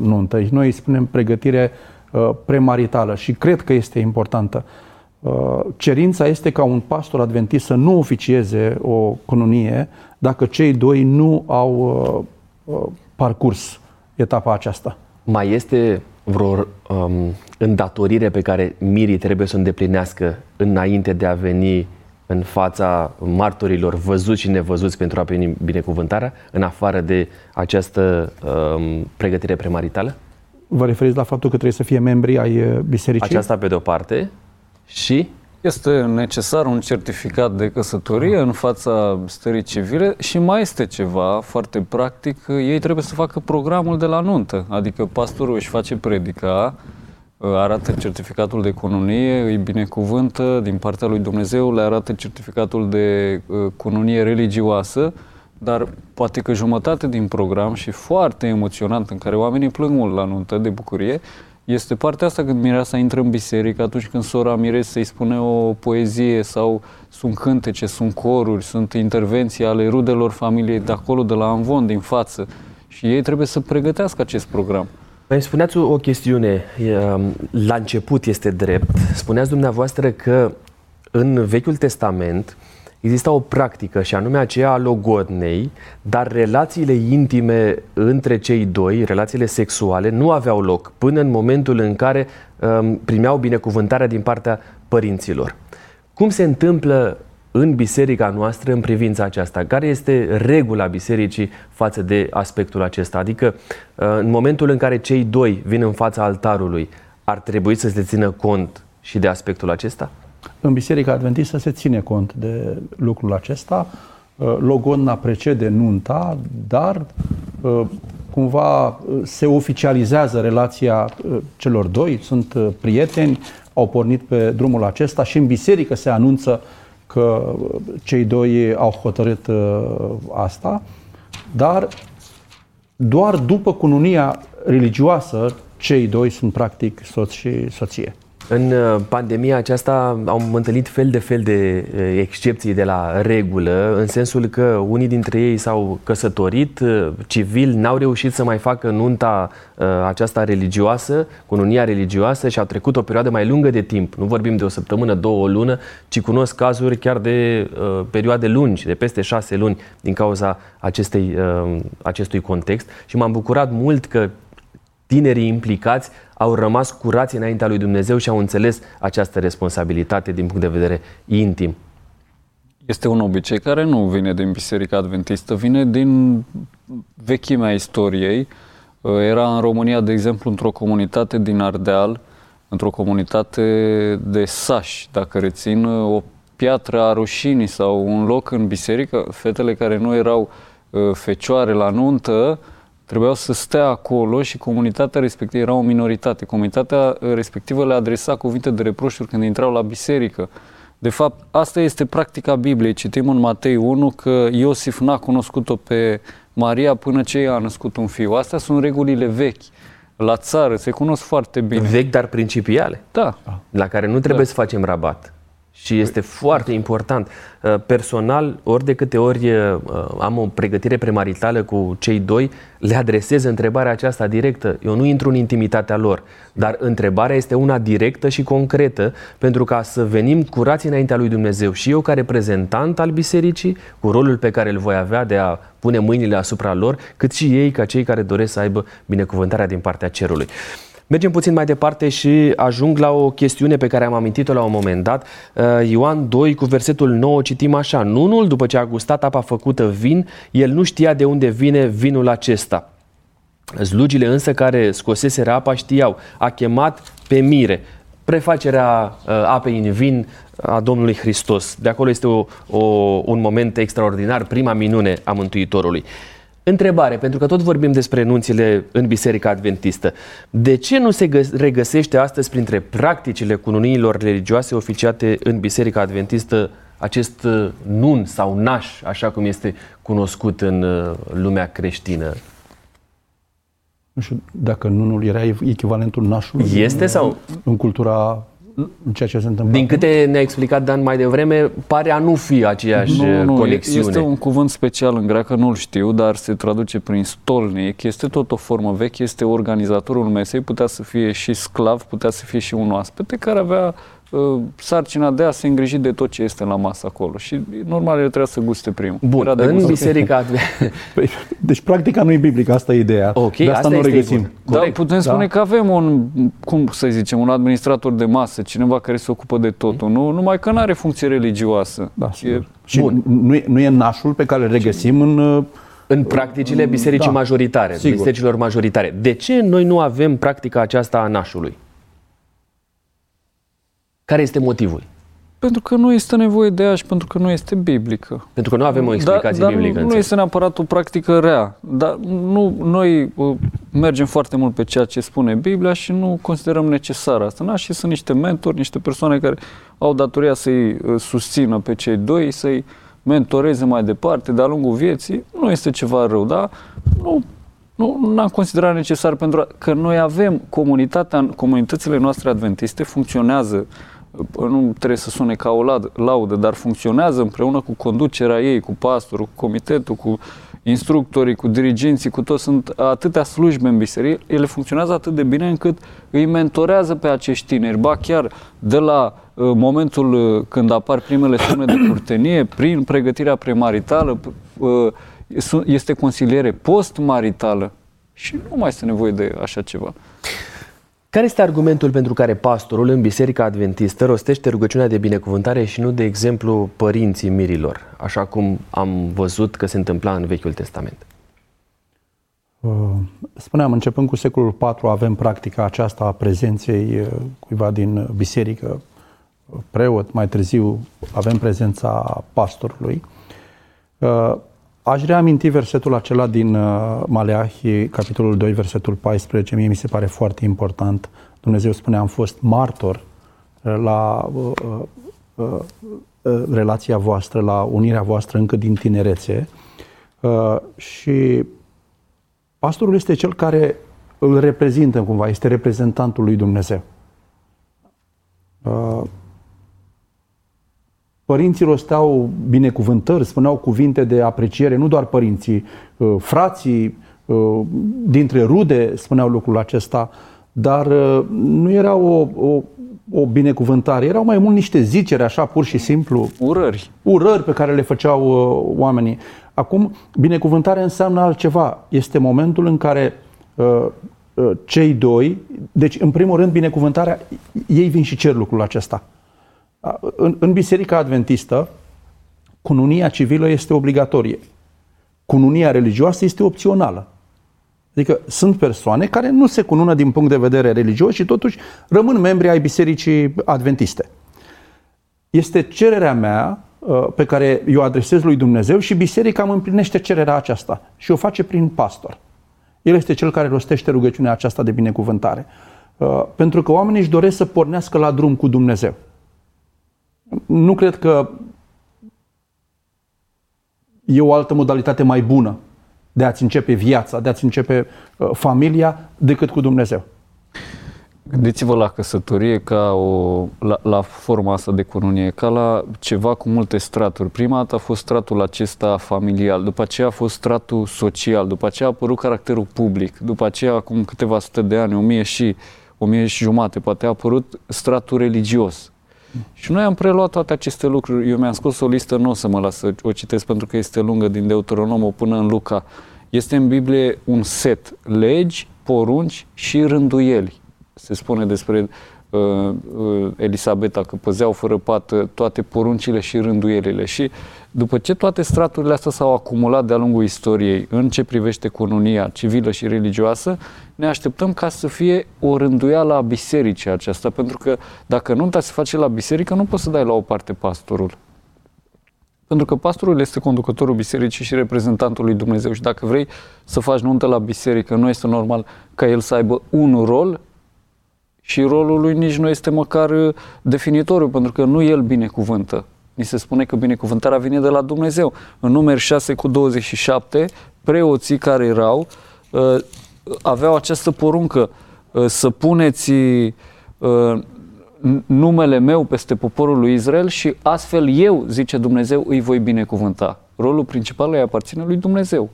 nuntă. Noi îi spunem pregătire uh, premaritală și cred că este importantă. Uh, Cerința este ca un pastor adventist să nu oficieze o cununie dacă cei doi nu au uh, uh, parcurs etapa aceasta. Mai este vreo um, îndatorire pe care mirii trebuie să o îndeplinească înainte de a veni în fața martorilor văzuți și nevăzuți pentru a primi binecuvântarea, în afară de această um, pregătire premaritală? Vă referiți la faptul că trebuie să fie membri ai uh, bisericii? Aceasta pe de-o parte și Este necesar un certificat de căsătorie în fața stării civile și mai este ceva foarte practic, ei trebuie să facă programul de la nuntă, adică pastorul își face predica, arată certificatul de cununie, îi binecuvântă din partea lui Dumnezeu, le arată certificatul de uh, cununie religioasă, dar poate că jumătate din program și foarte emoționant în care oamenii plâng mult la nuntă de bucurie, este partea asta când mireasa intră în biserică, atunci când sora miresei să-i spune o poezie sau sunt cântece, sunt coruri, sunt intervenții ale rudelor familiei de acolo, de la Anvon, din față. Și ei trebuie să pregătească acest program. Mai spuneați o o chestiune, e, la început este drept. Spuneați dumneavoastră că în Vechiul Testament exista o practică și anume aceea a logodnei, dar relațiile intime între cei doi, relațiile sexuale, nu aveau loc până în momentul în care um, primeau binecuvântarea din partea părinților. Cum se întâmplă în biserica noastră în privința aceasta? Care este regula bisericii față de aspectul acesta? Adică, uh, în momentul în care cei doi vin în fața altarului, ar trebui să se țină cont și de aspectul acesta? În Biserica Adventistă se ține cont de lucrul acesta. Uh, Logodna precede nunta, dar uh, cumva uh, se oficializează relația uh, celor doi, sunt uh, prieteni, au pornit pe drumul acesta și în biserică se anunță că cei doi au hotărât uh, asta, dar doar după cununia religioasă cei doi sunt practic soț și soție. În uh, pandemia aceasta am întâlnit fel de fel de uh, excepții de la regulă, în sensul că unii dintre ei s-au căsătorit uh, civil, n-au reușit să mai facă nunta aceasta religioasă, cununia religioasă și au trecut o perioadă mai lungă de timp. Nu vorbim de o săptămână, două, o lună, ci cunosc cazuri chiar de uh, perioade lungi, de peste șase luni, din cauza acestei, uh, acestui context. Și m-am bucurat mult că tinerii implicați au rămas curați înaintea lui Dumnezeu și au înțeles această responsabilitate din punct de vedere intim. Este un obicei care nu vine din Biserica Adventistă, vine din vechimea istoriei. Era în România, de exemplu, într-o comunitate din Ardeal, într-o comunitate de sași, dacă rețin, o piatră a rușinii sau un loc în biserică, fetele care nu erau uh, fecioare la nuntă, trebuiau să stea acolo și comunitatea respectivă era o minoritate. Comunitatea respectivă le adresa cuvinte de reproșuri când intrau la biserică. De fapt, asta este practica Bibliei. Citim în Matei 1 că Iosif n-a cunoscut-o pe Maria până ce ea a născut un fiu. Astea sunt regulile vechi. La țară se cunosc foarte bine. Vechi, dar principiale. Da. La care nu trebuie da. să facem rabat. Și este foarte important. Uh, personal, ori de câte ori uh, am o pregătire premaritală cu cei doi, le adresez întrebarea aceasta directă. Eu nu intru în intimitatea lor, dar întrebarea este una directă și concretă, pentru ca să venim curați înaintea lui Dumnezeu. Și eu, ca reprezentant al bisericii, cu rolul pe care îl voi avea de a pune mâinile asupra lor, cât și ei, ca cei care doresc să aibă binecuvântarea din partea cerului. Mergem puțin mai departe și ajung la o chestiune pe care am amintit-o la un moment dat. Uh, Ioan 2 cu versetul 9 citim așa. Nunul, după ce a gustat apa făcută vin, el nu știa de unde vine vinul acesta. Slugile însă care scosese apa știau. A chemat pe mire. Prefacerea uh, apei în vin a Domnului Hristos. De acolo este o, o, un moment extraordinar, prima minune a Mântuitorului. Întrebare, pentru că tot vorbim despre nunțile în Biserica Adventistă. De ce nu se regăsește astăzi printre practicile cununiilor religioase oficiate în Biserica Adventistă acest uh, nunț sau naș, așa cum este cunoscut în uh, lumea creștină? Nu știu dacă nunul era echivalentul nașului. Este în, sau? În cultura în ceea ce se întâmplă. Din câte ne-a explicat Dan mai devreme, pare a nu fi aceeași nu, nu, conexiune. Este un cuvânt special în greacă, nu-l știu, dar se traduce prin stolnic. Este tot o formă veche, este organizatorul mesei, putea să fie și sclav, putea să fie și un oaspete care avea Uh, sarcina de a se îngriji de tot ce este la masă acolo. Și normal el trebuia să guste primul. Bun, Era în biserica... [LAUGHS] păi, deci practica nu e biblică, asta e ideea. Ok, de asta, asta nu regăsim. Da, putem da? spune că avem un, cum să zicem, un administrator de masă, cineva care se ocupă de totul. Nu, numai că nu are funcție religioasă. Da, e... Și Bun. Nu, e, nu e nașul pe care îl regăsim în uh, în practicile bisericii da, majoritare, sigur. bisericilor majoritare. De ce noi nu avem practica aceasta a nașului? Care este motivul? Pentru că nu este nevoie de ea și pentru că nu este biblică. Pentru că nu avem o explicație da, biblică. Nu, nu este neapărat o practică rea. Dar nu, noi uh, mergem foarte mult pe ceea ce spune Biblia și nu considerăm necesar asta. Na? Și sunt niște mentori, niște persoane care au datoria să-i uh, susțină pe cei doi, să-i mentoreze mai departe de-a lungul vieții. Nu este ceva rău, dar nu nu am considerat necesar pentru că noi avem comunitatea, comunitățile noastre adventiste funcționează nu trebuie să sune ca o laudă, dar funcționează împreună cu conducerea ei, cu pastorul, cu comitetul, cu instructorii, cu dirigenții, cu toți. Sunt atâtea slujbe în biserică, ele funcționează atât de bine încât îi mentorează pe acești tineri. Ba chiar de la uh, momentul uh, când apar primele semne de curtenie, prin pregătirea premaritală, uh, este consiliere post-maritală și nu mai este nevoie de așa ceva. Care este argumentul pentru care pastorul în Biserica Adventistă rostește rugăciunea de binecuvântare și nu, de exemplu, părinții mirilor, așa cum am văzut că se întâmpla în Vechiul Testament? Uh, spuneam, începând cu secolul IV avem practica aceasta a prezenței uh, cuiva din biserică, preot, mai târziu avem prezența pastorului. Uh, Aș reaminti versetul acela din uh, Maleahi, capitolul 2, versetul 14. Mie mi se pare foarte important. Dumnezeu spune, am fost martor la uh, uh, uh, relația voastră, la unirea voastră încă din tinerețe. Uh, și pastorul este cel care îl reprezintă cumva, este reprezentantul lui Dumnezeu. Uh, Părinții rosteau binecuvântări, spuneau cuvinte de apreciere, nu doar părinții, uh, frații uh, dintre rude spuneau lucrul acesta, dar uh, nu era o, o, o binecuvântare, erau mai mult niște zicere, așa, pur și simplu. Urări. Urări pe care le făceau oamenii. Acum, binecuvântarea înseamnă altceva. Este momentul în care cei doi, deci în primul rând binecuvântarea, ei vin și cer lucrul acesta. În, în Biserica Adventistă, cununia civilă este obligatorie. Cununia religioasă este opțională. Adică sunt persoane care nu se cunună din punct de vedere religios și totuși rămân membri ai Bisericii Adventiste. Este cererea mea uh, pe care eu adresez lui Dumnezeu și biserica îmi împlinește cererea aceasta și o face prin pastor. El este cel care rostește rugăciunea aceasta de binecuvântare. Uh, pentru că oamenii își doresc să pornească la drum cu Dumnezeu. Nu cred că e o altă modalitate mai bună de a-ți începe viața, de a-ți începe uh, familia, decât cu Dumnezeu. Gândiți-vă la căsătorie ca o, la, la forma asta de cununie, ca la ceva cu multe straturi. Prima dată a fost stratul acesta familial, după aceea a fost stratul social, după aceea a apărut caracterul public, după aceea, acum câteva sute de ani, o mie și, o mie și jumate, poate a apărut stratul religios. Și noi am preluat toate aceste lucruri. Eu mi-am scos o listă, nu o să mă las să o citesc pentru că este lungă din Deuteronomul până în Luca. Este în Biblie un set, legi, porunci și rânduieli. Se spune despre uh, uh, Elisabeta că păzeau fără pată toate poruncile și rânduielile. Și după ce toate straturile astea s-au acumulat de-a lungul istoriei în ce privește cununia civilă și religioasă, ne așteptăm ca să fie o rânduială a bisericii aceasta, pentru că dacă nunta se face la biserică, nu poți să dai la o parte pastorul. Pentru că pastorul este conducătorul bisericii și reprezentantul lui Dumnezeu și dacă vrei să faci nuntă la biserică, nu este normal ca el să aibă un rol și rolul lui nici nu este măcar definitoriu, pentru că nu el binecuvântă. Ni se spune că binecuvântarea vine de la Dumnezeu. În numeri 6 cu 27, preoții care erau uh, aveau această poruncă uh, să puneți uh, numele meu peste poporul lui Israel și astfel eu, zice Dumnezeu, îi voi binecuvânta. Rolul principal îi aparține lui Dumnezeu.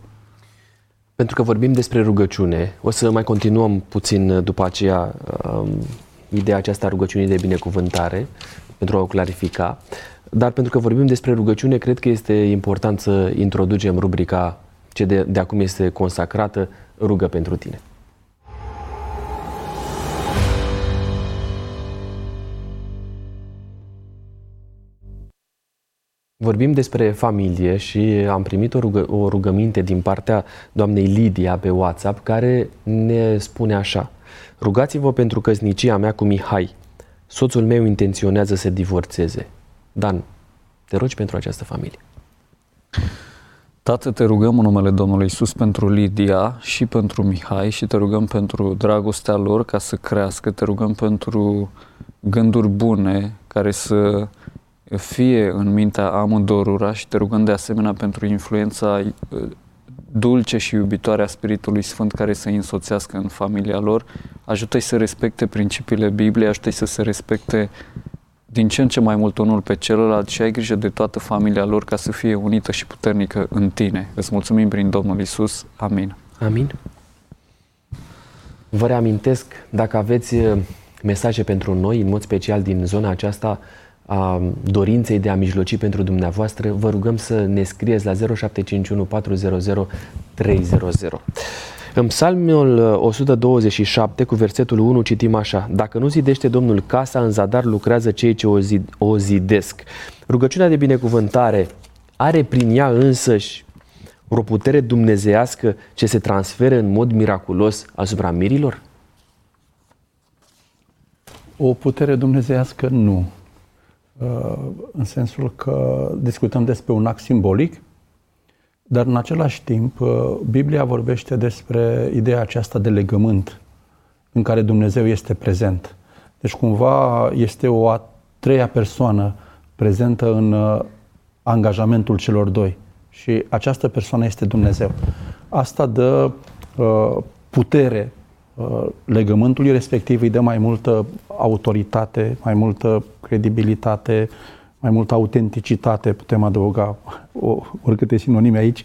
Pentru că vorbim despre rugăciune, o să mai continuăm puțin după aceea um, ideea aceasta a rugăciunii de binecuvântare, pentru a o clarifica. Dar pentru că vorbim despre rugăciune, cred că este important să introducem rubrica ce de, de acum este consacrată, rugă pentru tine. Vorbim despre familie și am primit o, rugă, o rugăminte din partea doamnei Lidia pe WhatsApp care ne spune așa. Rugați-vă pentru căsnicia mea cu Mihai. Soțul meu intenționează să divorțeze. Dan, te rogi pentru această familie. Tată, te rugăm în numele Domnului Isus pentru Lidia și pentru Mihai și te rugăm pentru dragostea lor ca să crească, te rugăm pentru gânduri bune care să fie în mintea amândorura și te rugăm de asemenea pentru influența uh, dulce și iubitoare a Spiritului Sfânt care să îi însoțească în familia lor. Ajută-i să respecte principiile Bibliei, ajută-i să se respecte din ce în ce mai mult unul pe celălalt și ai grijă de toată familia lor ca să fie unită și puternică în tine. Îți mulțumim prin Domnul Isus. Amin. Amin. Vă reamintesc, dacă aveți uh, mesaje pentru noi, în mod special din zona aceasta a dorinței de a mijloci pentru dumneavoastră, vă rugăm să ne scrieți la 0751 400 300. În psalmul 127, uh, cu versetul 1, citim așa. Dacă nu zidește Domnul casa, în zadar lucrează cei ce o, zid, o zidesc. Rugăciunea de binecuvântare are prin ea însăși o putere dumnezească ce se transferă în mod miraculos asupra mirilor? O putere dumnezească nu. Uh, în sensul că discutăm despre un act simbolic, dar în același timp, uh, Biblia vorbește despre ideea aceasta de legământ în care Dumnezeu este prezent. Deci cumva este o a treia persoană prezentă în uh, angajamentul celor doi. Și această persoană este Dumnezeu. Asta dă uh, putere uh, legământului respectiv, îi dă mai multă autoritate, mai multă credibilitate, mai multă autenticitate, putem adăuga o, oricâte sinonime aici.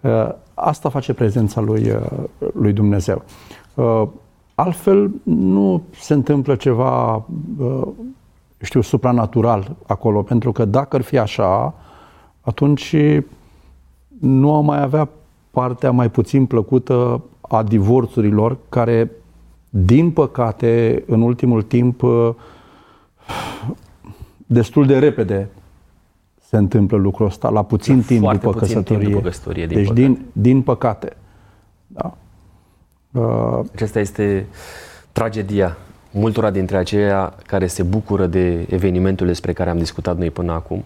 Uh, asta face prezența lui, uh, lui Dumnezeu. Uh, altfel nu se întâmplă ceva, uh, știu, supranatural acolo, pentru că dacă ar fi așa, atunci nu am mai avea partea mai puțin plăcută a divorțurilor, care, din păcate, în ultimul timp, uh, destul de repede se întâmplă lucrul ăsta, la puțin La timp foarte după puțin timp căsătorie. după căsătorie, din deci, păcate. din, din păcate. Da. Uh, Aceasta este tragedia multora dintre aceia care se bucură de evenimentul despre care am discutat noi până acum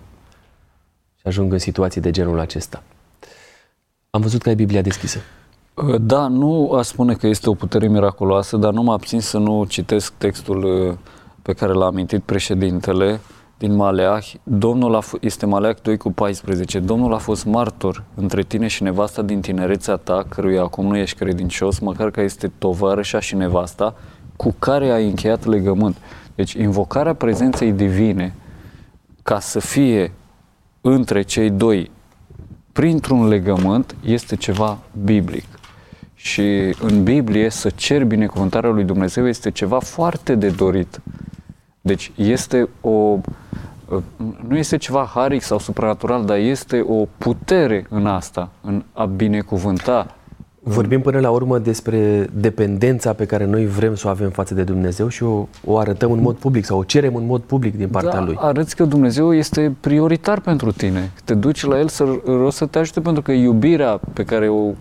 și ajung în situații de genul acesta. Am văzut că ai Biblia deschisă. Da, nu a spune că este o putere miraculoasă, dar nu mă abțin să nu citesc textul uh, pe care l-a amintit președintele din Maleah. Domnul a f- este Maleah 2 cu 14. Domnul a fost martor între tine și nevasta din tinerețea ta, căruia acum nu ești credincios, măcar că este tovarășa și nevasta, cu care ai încheiat legământ. Deci invocarea prezenței divine ca să fie între cei doi printr-un legământ este ceva biblic. Și în Biblie să ceri binecuvântarea lui Dumnezeu este ceva foarte de dorit. Deci este o nu este ceva haric sau supranatural, dar este o putere în asta, în a binecuvânta. Vorbim până la urmă despre dependența pe care noi vrem să o avem față de Dumnezeu și o, o arătăm în mod public sau o cerem în mod public din partea da, Lui. arăți că Dumnezeu este prioritar pentru tine. Te duci la El să, rost să te ajute pentru că iubirea pe care o, o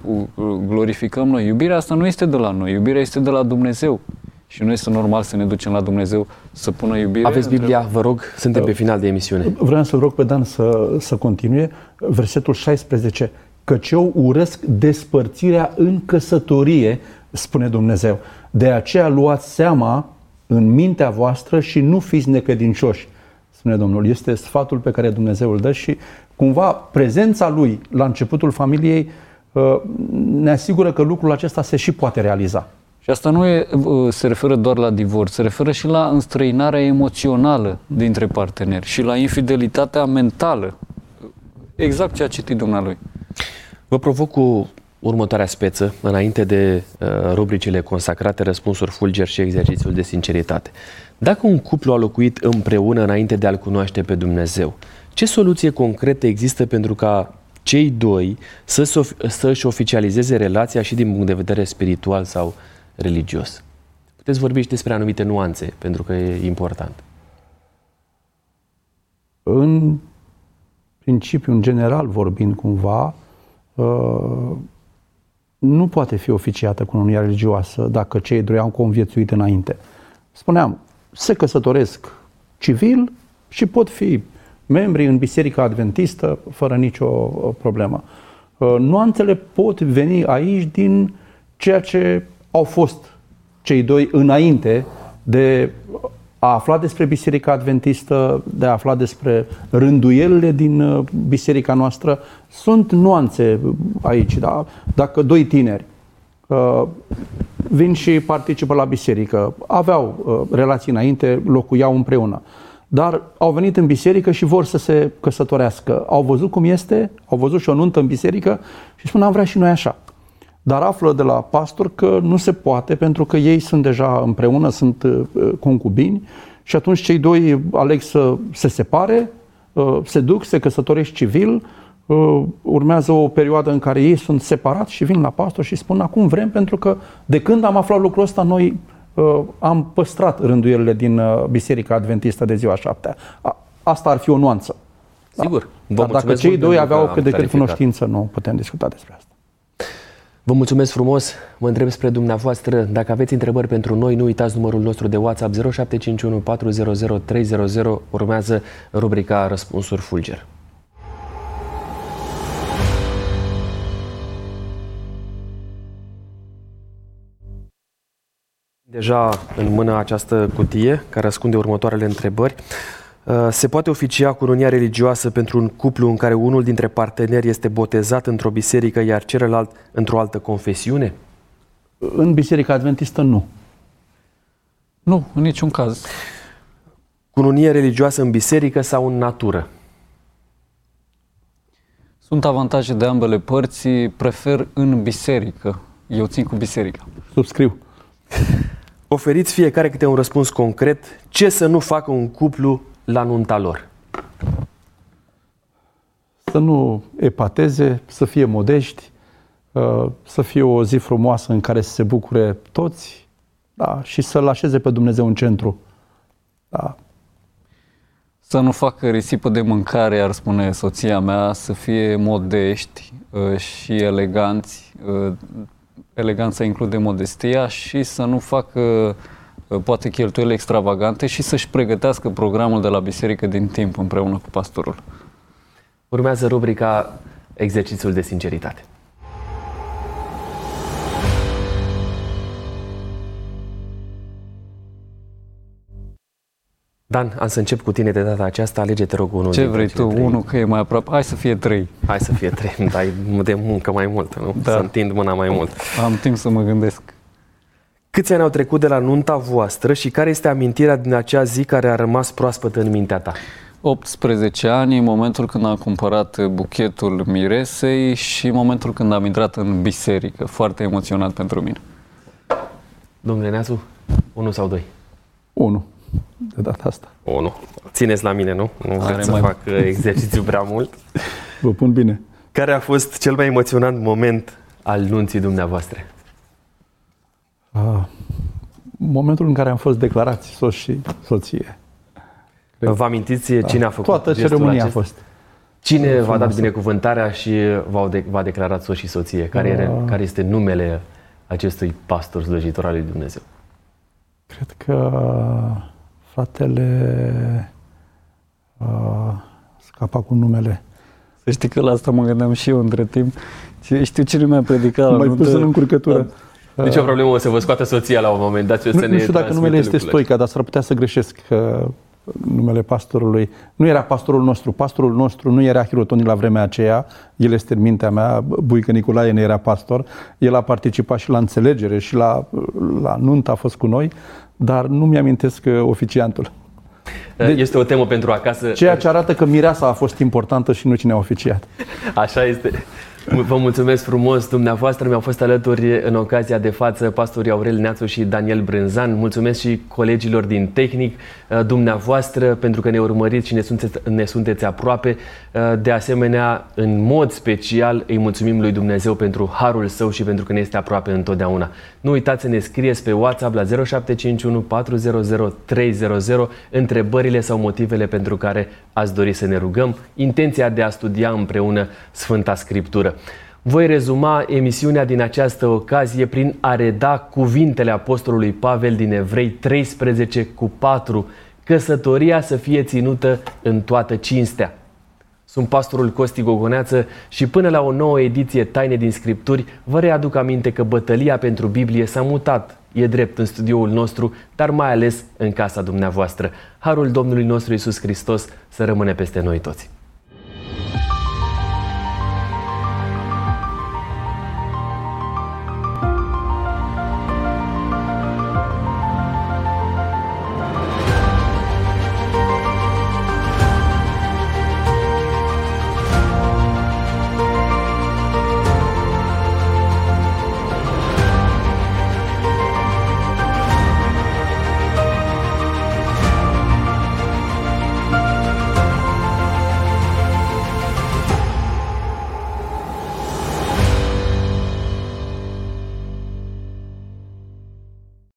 glorificăm noi, iubirea asta nu este de la noi, iubirea este de la Dumnezeu. Și nu este normal să ne ducem la Dumnezeu să pună iubire. Aveți Biblia, vă rog, suntem Da. pe final de emisiune. Vreau să-l rog pe Dan să, să continue. Versetul 16. Căci eu urăsc despărțirea în căsătorie, spune Dumnezeu. De aceea luați seama în mintea voastră și nu fiți necredincioși, spune Domnul. Este sfatul pe care Dumnezeu îl dă și cumva prezența lui la începutul familiei uh, ne asigură că lucrul acesta se și poate realiza. Și asta nu e, uh, se referă doar la divorț, se referă și la înstrăinarea emoțională dintre parteneri și la infidelitatea mentală. Exact ce a citit dumnealui. Vă provoc cu următoarea speță, înainte de uh, rubricile consacrate, răspunsuri fulger și exercițiul de sinceritate. Dacă un cuplu a locuit împreună înainte de a-L cunoaște pe Dumnezeu, ce soluție concretă există pentru ca cei doi să, să-și oficializeze relația și din punct de vedere spiritual sau religios? Puteți vorbi și despre anumite nuanțe, pentru că e important. În principiu, în general vorbind cumva, uh, nu poate fi oficiată cununia religioasă dacă cei doi au conviețuit înainte. Spuneam, se căsătoresc civil și pot fi membri în Biserica Adventistă fără nicio uh, problemă. Uh, Nuanțele pot veni aici din ceea ce au fost cei doi înainte de a afla despre Biserica Adventistă, de a afla despre rânduielile din uh, biserica noastră. Sunt nuanțe aici, da? Dacă doi tineri uh, vin și participă la biserică, aveau uh, relații înainte, locuiau împreună, dar au venit în biserică și vor să se căsătorească. Au văzut cum este, au văzut și o nuntă în biserică și spun, am vrea și noi așa. Dar află de la pastor că nu se poate pentru că ei sunt deja împreună, sunt uh, concubini și atunci cei doi aleg să se separe, uh, se duc, se căsătoresc civil, uh, urmează o perioadă în care ei sunt separați și vin la pastor și spun acum vrem pentru că de când am aflat lucrul ăsta noi am păstrat rânduielile din Biserica Adventistă de ziua șaptea. Asta ar fi o nuanță. Sigur. Da? Dar dacă cei doi aveau cât de cât cunoștință, nu putem discuta despre asta. Vă mulțumesc frumos. Mă întreb spre dumneavoastră. Dacă aveți întrebări pentru noi, nu uitați numărul nostru de WhatsApp 0751 400 300. Urmează rubrica Răspunsuri Fulger. Deja în mână această cutie care ascunde următoarele întrebări. Uh, se poate oficia cununia religioasă pentru un cuplu în care unul dintre parteneri este botezat într-o biserică, iar celălalt într-o altă confesiune? În Biserica Adventistă nu. Nu, în niciun caz. Cununie religioasă în biserică sau în natură? Sunt avantaje de ambele părți, prefer în biserică. Eu țin cu biserica. Subscriu. [LAUGHS] Oferiți fiecare câte un răspuns concret. Ce să nu facă un cuplu la nunta lor? Să nu epateze, să fie modești, uh, să fie o zi frumoasă în care să se bucure toți da, și să-L așeze pe Dumnezeu în centru. Da. Să nu facă risipă de mâncare, ar spune soția mea, să fie modești uh, și eleganți. Uh, eleganța include modestia și să nu facă poate cheltuieli extravagante și să-și pregătească programul de la biserică din timp împreună cu pastorul. Urmează rubrica Exercițiul de sinceritate. Dan, am să încep cu tine de data aceasta. Alege, te rog, unul. Ce vrei tu? Unul, că e mai aproape. Hai să fie trei. Hai să fie trei. [LAUGHS] Dai de muncă mai mult, nu? Da. Să întind mâna mai mult. Am timp să mă gândesc. Câți ani au trecut de la nunta voastră și care este amintirea din acea zi care a rămas proaspătă în mintea ta? 18 ani, în momentul când am cumpărat buchetul miresei și momentul când am intrat în biserică. Foarte emoționat pentru mine. Domnule Neazu, unu sau doi? Unu, de data asta. Unu. Țineți la mine, nu? Nu Are vreți mai... să fac uh, exercițiu prea mult. Vă pun bine. Care a fost cel mai emoționant moment al nunții dumneavoastră? Uh, momentul în care am fost declarați soț și soție. Cred. Vă amintiți da. cine a făcut Toată ceremonia a fost. Cine v-a dat binecuvântarea și v-a, de- v-a declarat soț și soție? Care, uh, era, care este numele acestui pastor slăjitor al lui Dumnezeu? Cred că fratele uh, scapa cu numele. Să știi că la asta mă gândeam și eu între timp. Știu cine mi-a predicat. Mai pus în încurcătură. Da. Nici o problemă, o să vă scoată soția la un moment dat. Nu, nu știu dacă numele este Stoica, dar s-ar putea să greșesc că numele pastorului. Nu era pastorul nostru. Pastorul nostru nu era Hirotoni la vremea aceea. El este în mintea mea. Buică Nicolae ne era pastor. El a participat și la înțelegere și la, la nuntă a fost cu noi, dar nu mi-amintesc uh, oficiantul. De, este o temă pentru acasă. Ceea ce arată că mireasa a fost importantă și nu cine a oficiat. [LAUGHS] Așa este. Vă mulțumesc frumos dumneavoastră. Mi-au fost alături în ocazia de față pastorii Aurel Neațu și Daniel Brânzan. Mulțumesc și colegilor din tehnic, uh, dumneavoastră, pentru că ne urmăriți și ne sunteți, ne sunteți aproape. Uh, de asemenea, în mod special, îi mulțumim lui Dumnezeu pentru harul său și pentru că ne este aproape întotdeauna. Nu uitați să ne scrieți pe WhatsApp la 0751 400 300 întrebările sau motivele pentru care ați dori să ne rugăm, intenția de a studia împreună Sfânta Scriptură. Voi rezuma emisiunea din această ocazie prin a reda cuvintele Apostolului Pavel din Evrei 13 cu 4, căsătoria să fie ținută în toată cinstea. Sunt pastorul Costi Gogoneață și până la o nouă ediție Taine din Scripturi vă readuc aminte că bătălia pentru Biblie s-a mutat, e drept, în studioul nostru, dar mai ales în casa dumneavoastră. Harul Domnului nostru Isus Hristos să rămâne peste noi toți.